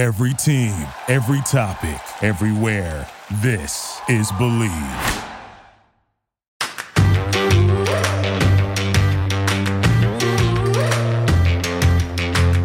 Every team, every topic, everywhere. This is Bleav.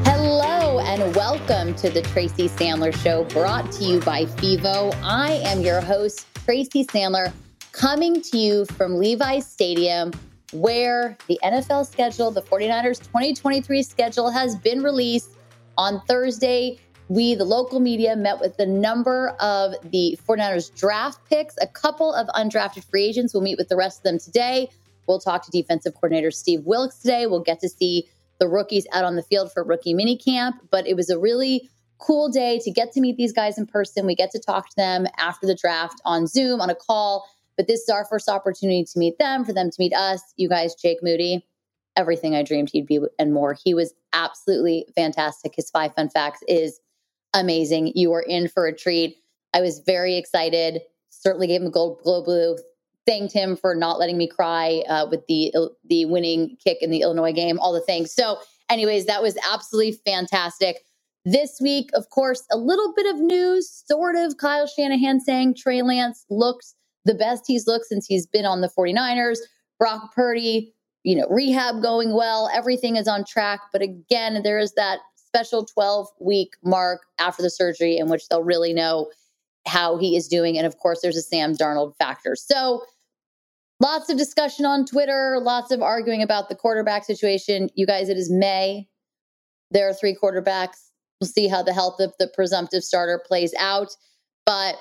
Hello and welcome to the Tracy Sandler Show, brought to you by FIVO. I am your host, Tracy Sandler, coming to you from Levi's Stadium, where the NFL schedule, the 49ers 2023 schedule, has been released on Thursday we, the local media, met with a number of the 49ers draft picks, a couple of undrafted free agents. We'll meet with the rest of them today. We'll talk to defensive coordinator Steve Wilks today. We'll get to see the rookies out on the field for rookie mini camp. But it was a really cool day to get to meet these guys in person. We get to talk to them after the draft on Zoom, on a call. But this is our first opportunity to meet them, for them to meet us. You guys, Jake Moody, everything I dreamed he'd be and more. He was absolutely fantastic. His five fun facts is amazing. You were in for a treat. I was very excited. Certainly gave him a gold glow blue. Thanked him for not letting me cry uh, with the the winning kick in the Illinois game. All the things. So, anyways, that was absolutely fantastic. This week, of course, a little bit of news. Sort of Kyle Shanahan saying Trey Lance looks the best he's looked since he's been on the 49ers. Brock Purdy, you know, rehab going well. Everything is on track. But again, there is that special 12 week mark after the surgery in which they'll really know how he is doing. And of course, there's a Sam Darnold factor. So, lots of discussion on Twitter, lots of arguing about the quarterback situation. You guys, it is May. There are three quarterbacks. We'll see how the health of the presumptive starter plays out. But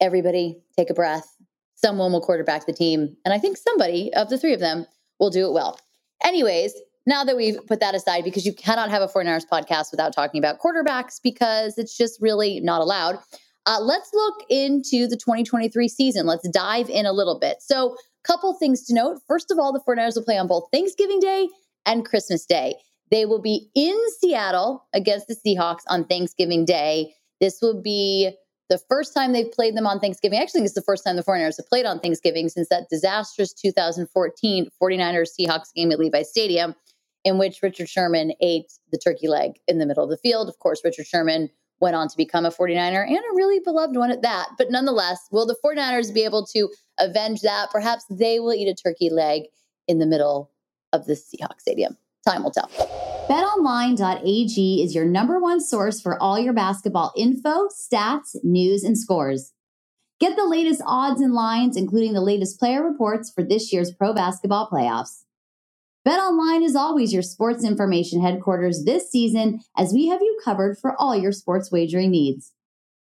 everybody take a breath. Someone will quarterback the team. And I think somebody of the three of them will do it well. Anyways, now that we've put that aside, because you cannot have a 49ers podcast without talking about quarterbacks because it's just really not allowed. Uh, let's look into the 2023 season. Let's dive in a little bit. So, couple things to note. First of all, the 49ers will play on both Thanksgiving Day and Christmas Day. They will be in Seattle against the Seahawks on Thanksgiving Day. This will be the first time they've played them on Thanksgiving. Actually, it's the first time the 49ers have played on Thanksgiving since that disastrous 2014 49ers Seahawks game at Levi Stadium in which Richard Sherman ate the turkey leg in the middle of the field. Of course, Richard Sherman went on to become a 49er and a really beloved one at that. But nonetheless, will the 49ers be able to avenge that? Perhaps they will eat a turkey leg in the middle of the Seahawks Stadium. Time will tell. BetOnline.ag is your number one source for all your basketball info, stats, news, and scores. Get the latest odds and lines, including the latest player reports for this year's pro basketball playoffs. BetOnline is always your sports information headquarters this season as we have you covered for all your sports wagering needs.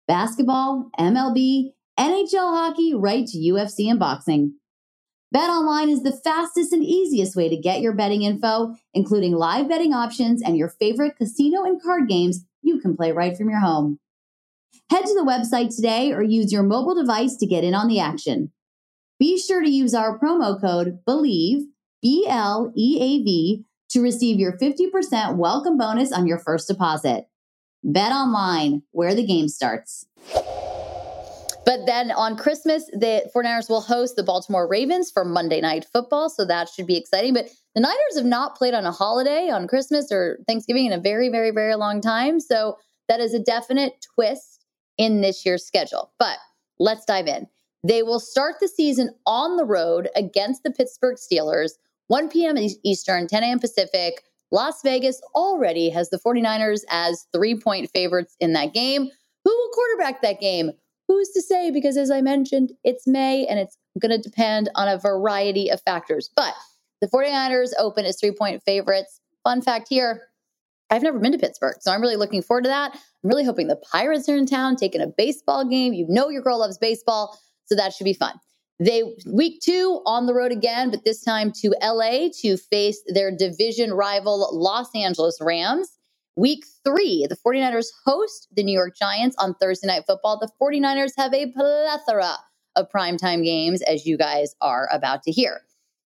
Basketball, MLB, NHL hockey, right to UFC and boxing. BetOnline is the fastest and easiest way to get your betting info, including live betting options and your favorite casino and card games you can play right from your home. Head to the website today or use your mobile device to get in on the action. Be sure to use our promo code BELIEVE B L E A V to receive your 50% welcome bonus on your first deposit. Bet online, where the game starts. But then on Christmas, the 49ers will host the Baltimore Ravens for Monday Night Football. So that should be exciting. But the Niners have not played on a holiday on Christmas or Thanksgiving in a very, very, very long time. So that is a definite twist in this year's schedule. But let's dive in. They will start the season on the road against the Pittsburgh Steelers 1 p.m. Eastern, 10 a.m. Pacific. Las Vegas already has the 49ers as three point favorites in that game. Who will quarterback that game? Who's to say? Because as I mentioned, it's May and it's going to depend on a variety of factors. But the 49ers open as three point favorites. Fun fact here I've never been to Pittsburgh, so I'm really looking forward to that. I'm really hoping the Pirates are in town taking a baseball game. You know, your girl loves baseball, so that should be fun. They week two on the road again, but this time to LA to face their division rival Los Angeles Rams. Week three, the 49ers host the New York Giants on Thursday Night Football. The 49ers have a plethora of primetime games, as you guys are about to hear.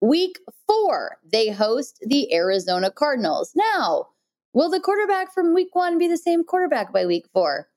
Week four, they host the Arizona Cardinals. Now, will the quarterback from week one be the same quarterback by week four?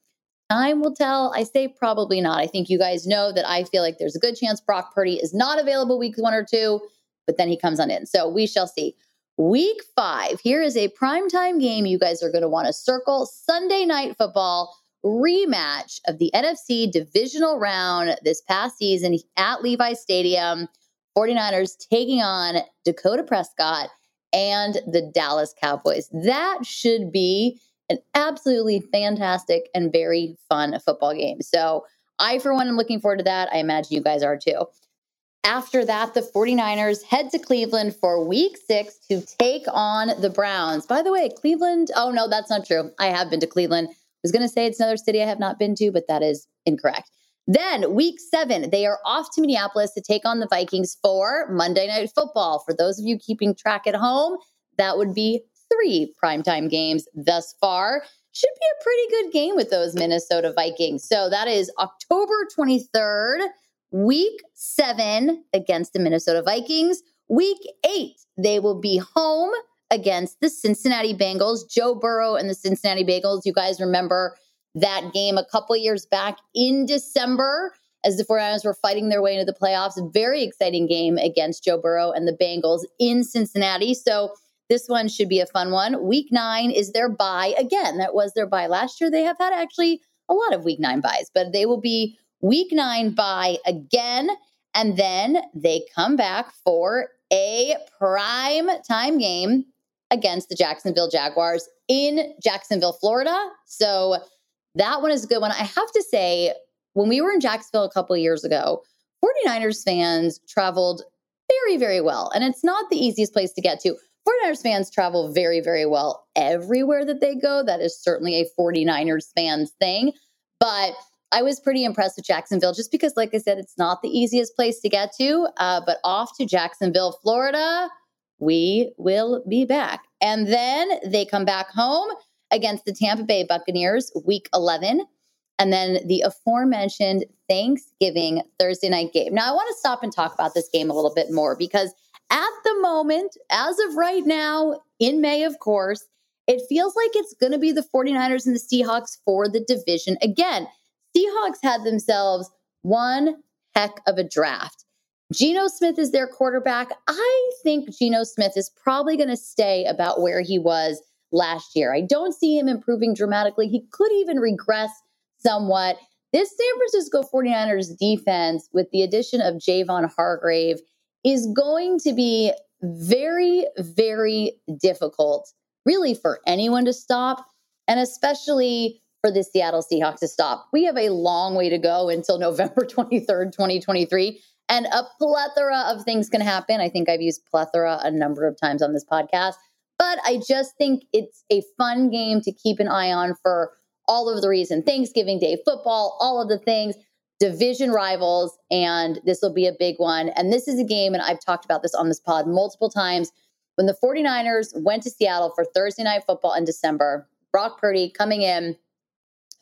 Time will tell. I say probably not. I think you guys know that I feel like there's a good chance Brock Purdy is not available week one or two, but then he comes on in. So we shall see. week five. Here is a primetime game you guys are going to want to circle Sunday night football rematch of the NFC divisional round this past season at Levi Stadium. 49ers taking on Dakota Prescott and the Dallas Cowboys. That should be an absolutely fantastic and very fun football game. So, I, for one, am looking forward to that. I imagine you guys are too. After that, the 49ers head to Cleveland for week six to take on the Browns. By the way, Cleveland, oh no, that's not true. I have been to Cleveland. I was going to say it's another city I have not been to, but that is incorrect. Then, week seven, they are off to Minneapolis to take on the Vikings for Monday Night Football. For those of you keeping track at home, that would be three primetime games thus far. Should be a pretty good game with those Minnesota Vikings. So that is October 23rd Week seven against the Minnesota Vikings. Week eight, they will be home against the Cincinnati Bengals. Joe Burrow and the Cincinnati Bengals. You guys remember that game a couple years back in December as the 49ers were fighting their way into the playoffs. Very exciting game against Joe Burrow and the Bengals in Cincinnati. So this one should be a fun one. Week nine is their bye Again, that was their bye last year. They have had actually a lot of week nine byes, but they will be Week nine bye again. And then they come back for a prime time game against the Jacksonville Jaguars in Jacksonville, Florida. So that one is a good one. I have to say, when we were in Jacksonville a couple years ago, 49ers fans traveled very, very well. And it's not the easiest place to get to. 49ers fans travel very, very well everywhere that they go. That is certainly a 49ers fans thing. But I was pretty impressed with Jacksonville just because, like I said, it's not the easiest place to get to. Uh, but off to Jacksonville, Florida, we will be back. And then they come back home against the Tampa Bay Buccaneers, week 11. And then the aforementioned Thanksgiving Thursday night game. Now, I want to stop and talk about this game a little bit more because at the moment, as of right now, in May, of course, it feels like it's going to be the 49ers and the Seahawks for the division again. Seahawks had themselves one heck of a draft. Geno Smith is their quarterback. I think Geno Smith is probably going to stay about where he was last year. I don't see him improving dramatically. He could even regress somewhat. This San Francisco 49ers defense, with the addition of Javon Hargrave, is going to be very, very difficult, really, for anyone to stop, and especially for the Seattle Seahawks to stop. We have a long way to go until November 23rd, 2023. And a plethora of things can happen. I think I've used plethora a number of times on this podcast, but I just think it's a fun game to keep an eye on for all of the reason Thanksgiving Day football, all of the things, division rivals, and this will be a big one. And this is a game, and I've talked about this on this pod multiple times. When the 49ers went to Seattle for Thursday night football in December, Brock Purdy coming in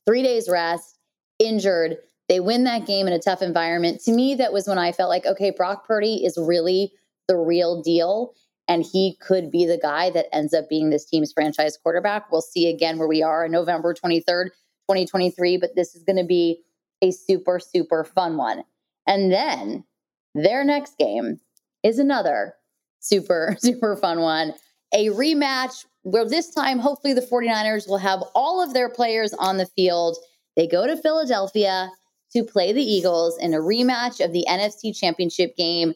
three days rest, injured. They win that game in a tough environment. To me, that was when I felt like, okay, Brock Purdy is really the real deal. And he could be the guy that ends up being this team's franchise quarterback. We'll see again where we are on November 23rd, 2023. But this is going to be a super, super fun one. And then their next game is another super, super fun one. A rematch where this time, hopefully, the 49ers will have all of their players on the field. They go to Philadelphia to play the Eagles in a rematch of the NFC Championship game.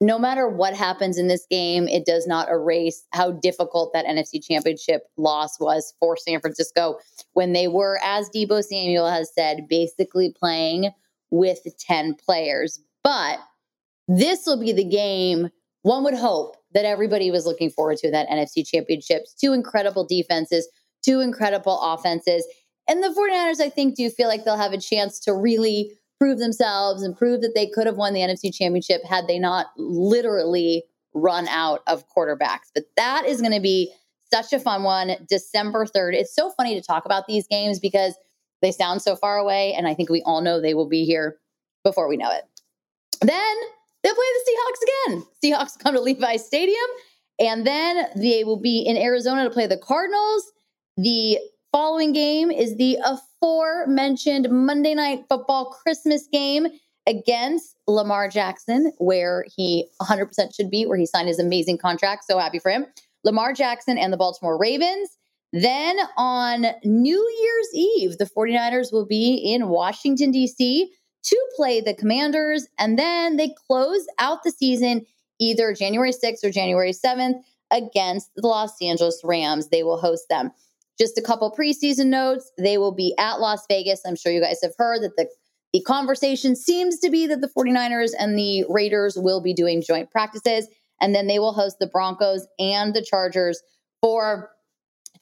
No matter what happens in this game, it does not erase how difficult that NFC Championship loss was for San Francisco when they were, as Deebo Samuel has said, basically playing with 10 players. But this will be the game one would hope that everybody was looking forward to that NFC championships. Two incredible defenses, two incredible offenses. And the 49ers, I think, do feel like they'll have a chance to really prove themselves and prove that they could have won the NFC championship had they not literally run out of quarterbacks. But that is going to be such a fun one. December 3rd. It's so funny to talk about these games because they sound so far away. And I think we all know they will be here before we know it. Then They'll play the Seahawks again. Seahawks come to Levi Stadium, and then they will be in Arizona to play the Cardinals. The following game is the aforementioned Monday Night Football Christmas game against Lamar Jackson, where he 100% should be, where he signed his amazing contract. So happy for him. Lamar Jackson and the Baltimore Ravens. Then on New Year's Eve, the 49ers will be in Washington, D.C. to play the Commanders. And then they close out the season either January 6th or January 7th against the Los Angeles Rams. They will host them. Just a couple preseason notes. They will be at Las Vegas. I'm sure you guys have heard that the, the conversation seems to be that the 49ers and the Raiders will be doing joint practices. And then they will host the Broncos and the Chargers for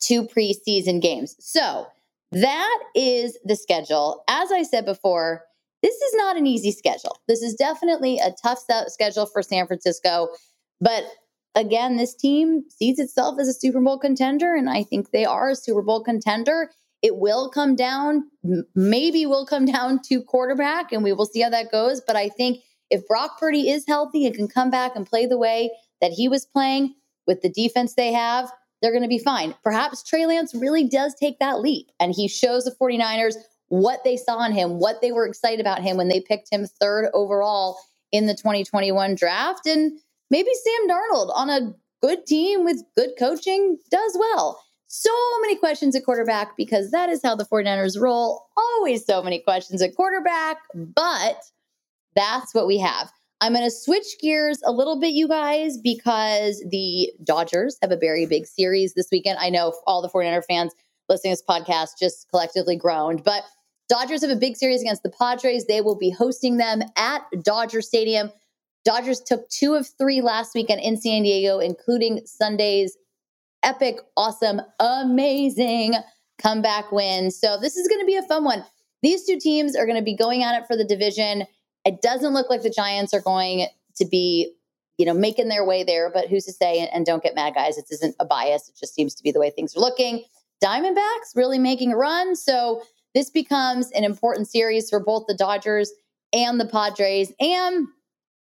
two preseason games. So that is the schedule. As I said before, this is not an easy schedule. This is definitely a tough schedule for San Francisco. But again, this team sees itself as a Super Bowl contender, and I think they are a Super Bowl contender. It will come down, maybe will come down to quarterback, and we will see how that goes. But I think if Brock Purdy is healthy and can come back and play the way that he was playing with the defense they have, they're going to be fine. Perhaps Trey Lance really does take that leap and he shows the 49ers what they saw in him, what they were excited about him when they picked him third overall in the 2021 draft. And maybe Sam Darnold on a good team with good coaching does well. So many questions at quarterback because that is how the 49ers roll. Always so many questions at quarterback, but that's what we have. I'm going to switch gears a little bit, you guys, because the Dodgers have a very big series this weekend. I know all the 49er fans listening to this podcast just collectively groaned, but Dodgers have a big series against the Padres. They will be hosting them at Dodger Stadium. Dodgers took two of three last weekend in San Diego, including Sunday's epic, awesome, amazing comeback win. So this is going to be a fun one. These two teams are going to be going at it for the division. It doesn't look like the Giants are going to be, you know, making their way there, but who's to say? And, and don't get mad, guys. It isn't a bias. It just seems to be the way things are looking. Diamondbacks really making a run. So this becomes an important series for both the Dodgers and the Padres. And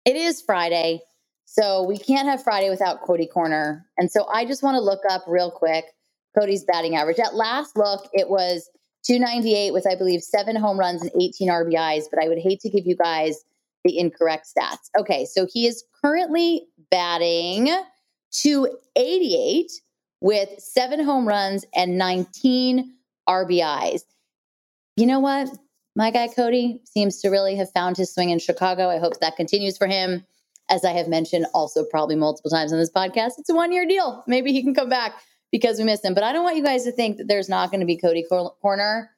it is Friday. So we can't have Friday without Cody Corner. And so I just want to look up real quick Cody's batting average. At last look, it was 298 with, I believe, seven home runs and 18 RBIs, but I would hate to give you guys the incorrect stats. Okay, so he is currently batting 288 with seven home runs and 19 RBIs. You know what? My guy Cody seems to really have found his swing in Chicago. I hope that continues for him. As I have mentioned also probably multiple times on this podcast, it's a one year deal. Maybe he can come back because we missed him. But I don't want you guys to think that there's not going to be Cody Corner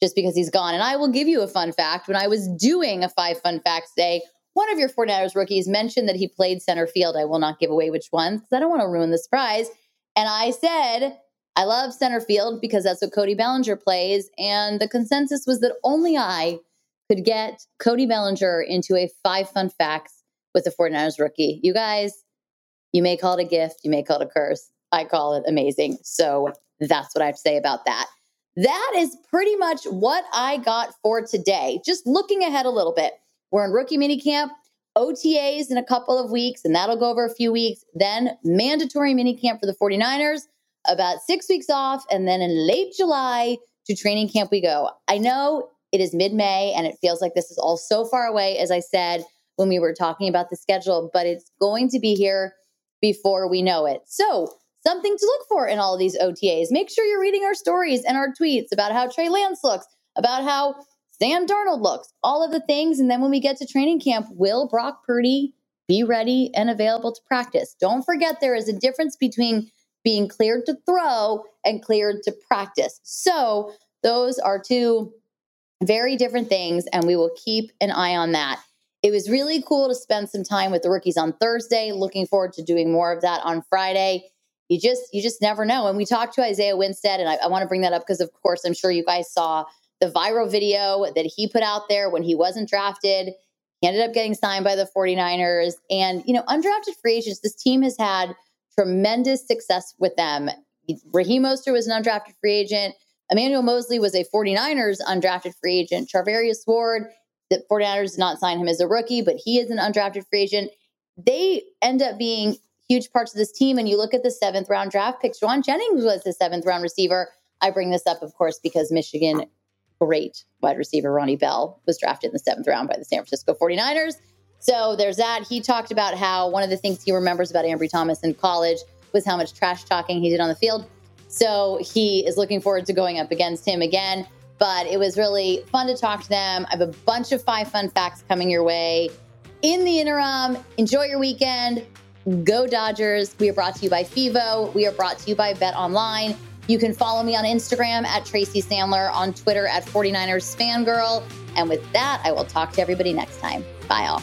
just because he's gone. And I will give you a fun fact. When I was doing a five fun facts day, one of your 49ers rookies mentioned that he played center field. I will not give away which one because I don't want to ruin the surprise. And I said, I love center field because that's what Cody Bellinger plays. And the consensus was that only I could get Cody Bellinger into a five fun facts with the 49ers rookie. You guys, you may call it a gift, you may call it a curse. I call it amazing. So that's what I have to say about that. That is pretty much what I got for today. Just looking ahead a little bit. We're in rookie minicamp, OTAs in a couple of weeks, and that'll go over a few weeks. Then mandatory minicamp for the 49ers, about six weeks off. And then in late July to training camp we go. I know it is mid May and it feels like this is all so far away, as I said when we were talking about the schedule, but it's going to be here before we know it. So something to look for in all of these OTAs. Make sure you're reading our stories and our tweets about how Trey Lance looks, about how Sam Darnold looks, all of the things. And then when we get to training camp, will Brock Purdy be ready and available to practice? Don't forget there is a difference between being cleared to throw and cleared to practice. So those are two very different things, and we will keep an eye on that. It was really cool to spend some time with the rookies on Thursday. Looking forward to doing more of that on Friday you just you just never know. And we talked to Isaiah Winstead, and I, I want to bring that up because, of course, I'm sure you guys saw the viral video that he put out there when he wasn't drafted. He ended up getting signed by the 49ers. And, you know, undrafted free agents, this team has had tremendous success with them. Raheem Mostert was an undrafted free agent. Emmanuel Moseley was a 49ers undrafted free agent. Charvarius Ward, the 49ers did not sign him as a rookie, but he is an undrafted free agent. They end up being huge parts of this team. And you look at the seventh round draft picks, Jauan Jennings was the seventh round receiver. I bring this up, of course, because Michigan great wide receiver Ronnie Bell was drafted in the seventh round by the San Francisco 49ers. So there's that. He talked about how one of the things he remembers about Ambry Thomas in college was how much trash talking he did on the field. So he is looking forward to going up against him again. But it was really fun to talk to them. I have a bunch of five fun facts coming your way. In the interim, enjoy your weekend. Go Dodgers. We are brought to you by FIVO. We are brought to you by Bet Online. You can follow me on Instagram at Tracy Sandler, on Twitter at 49ers Fangirl. And with that, I will talk to everybody next time. Bye, all.